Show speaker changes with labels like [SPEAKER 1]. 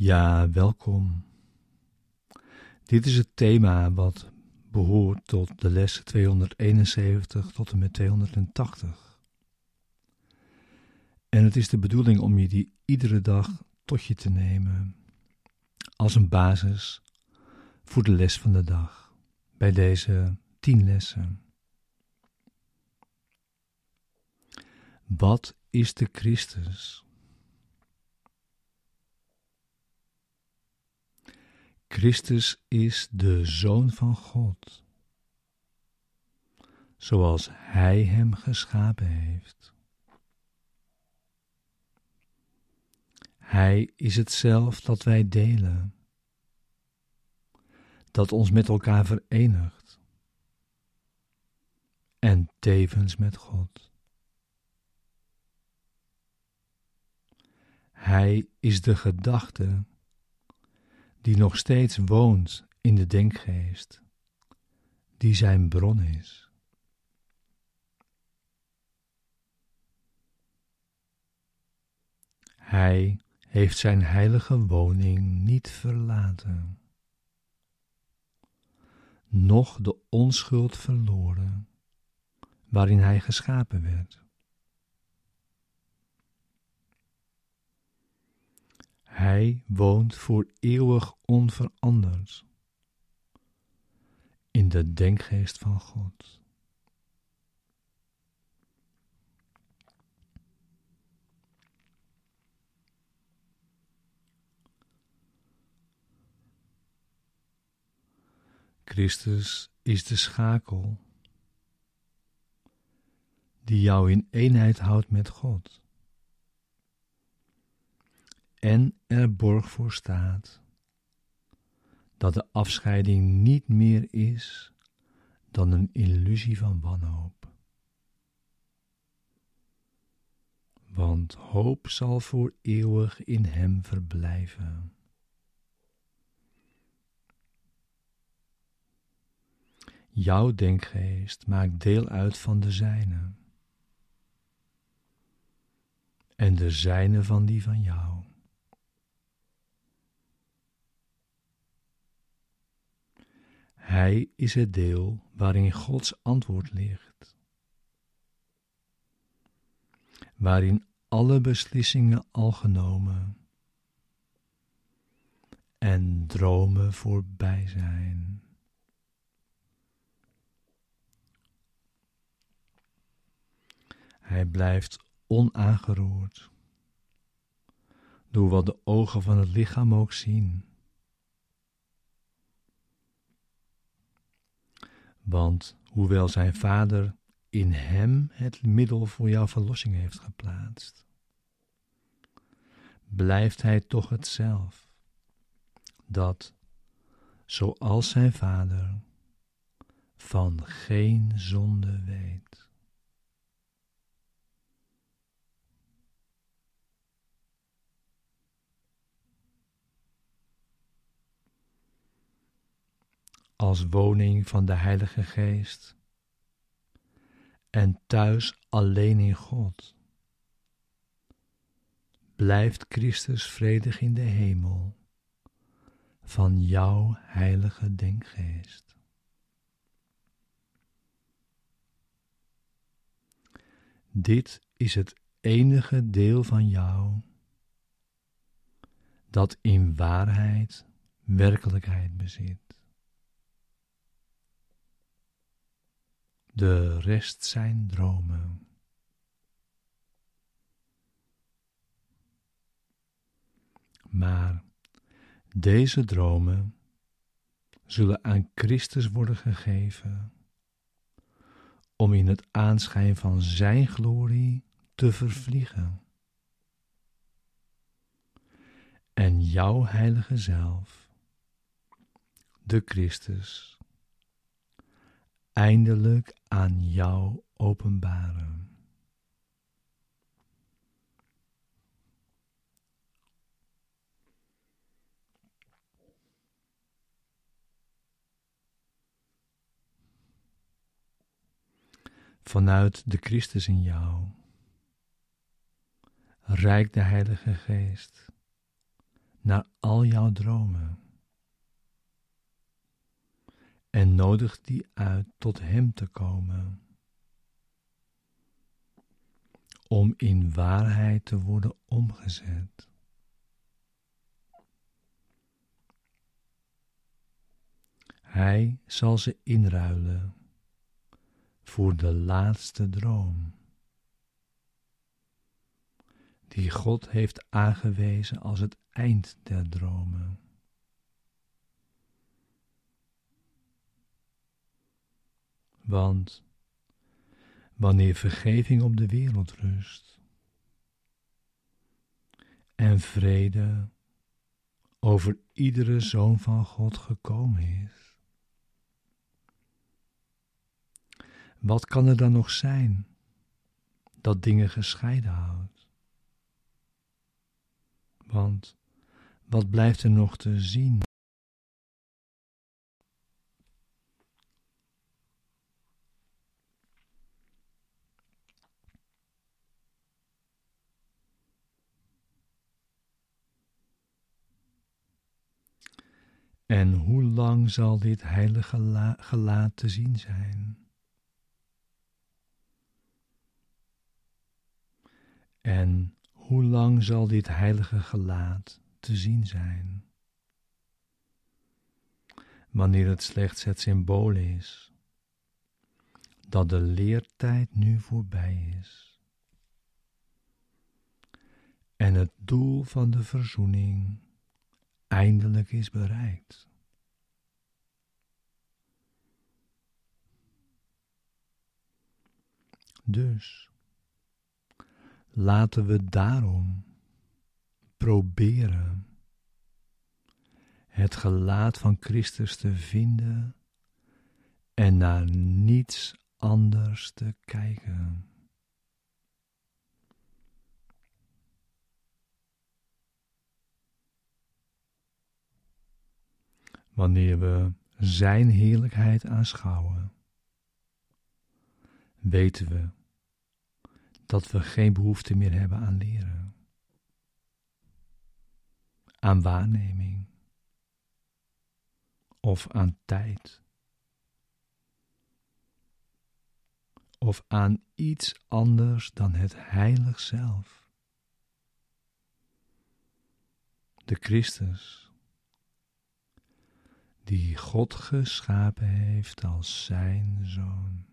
[SPEAKER 1] Ja, welkom. Dit is het thema wat behoort tot de lessen 271 tot en met 280. En het is de bedoeling om je die iedere dag tot je te nemen als een basis voor de les van de dag bij deze tien lessen. Wat is de Christus? Christus is de Zoon van God, zoals Hij hem geschapen heeft. Hij is het zelf dat wij delen, dat ons met elkaar verenigt en tevens met God. Hij is de gedachte die nog steeds woont in de denkgeest, die zijn bron is. Hij heeft zijn heilige woning niet verlaten, noch de onschuld verloren waarin hij geschapen werd. Hij woont voor eeuwig onveranderd in de denkgeest van God. Christus is de schakel die jou in eenheid houdt met God en er borg voor staat dat de afscheiding niet meer is dan een illusie van wanhoop. Want hoop zal voor eeuwig in hem verblijven. Jouw denkgeest maakt deel uit van de zijne. En de zijne van die van jou. Hij is het deel waarin Gods antwoord ligt, waarin alle beslissingen al genomen en dromen voorbij zijn. Hij blijft onaangeroerd door wat de ogen van het lichaam ook zien. Want hoewel zijn vader in hem het middel voor jouw verlossing heeft geplaatst, blijft hij toch het zelf, dat, zoals zijn vader, van geen zonde weet. Als woning van de Heilige Geest en thuis alleen in God. Blijft Christus vredig in de hemel van jouw heilige denkgeest. Dit is het enige deel van jou dat in waarheid werkelijkheid bezit. De rest zijn dromen. Maar deze dromen zullen aan Christus worden gegeven om in het aanschijn van Zijn glorie te vervliegen. En jouw heilige zelf, de Christus, eindelijk aan jou openbaren. Vanuit de Christus in jou reikt de Heilige Geest naar al jouw dromen en nodig die uit tot Hem te komen, om in waarheid te worden omgezet. Hij zal ze inruilen voor de laatste droom, die God heeft aangewezen als het eind der dromen. Want wanneer vergeving op de wereld rust en vrede over iedere zoon van God gekomen is, wat kan er dan nog zijn dat dingen gescheiden houdt? Want wat blijft er nog te zien? En hoe lang zal dit heilige gelaat te zien zijn? En hoe lang zal dit heilige gelaat te zien zijn? Wanneer het slechts het symbool is dat de leertijd nu voorbij is en het doel van de verzoening eindelijk is bereikt. Dus laten we daarom proberen het gelaat van Christus te vinden en naar niets anders te kijken. Wanneer we Zijn heerlijkheid aanschouwen, weten we dat we geen behoefte meer hebben aan leren, aan waarneming of aan tijd of aan iets anders dan het heilig zelf. De Christus die God geschapen heeft als zijn zoon.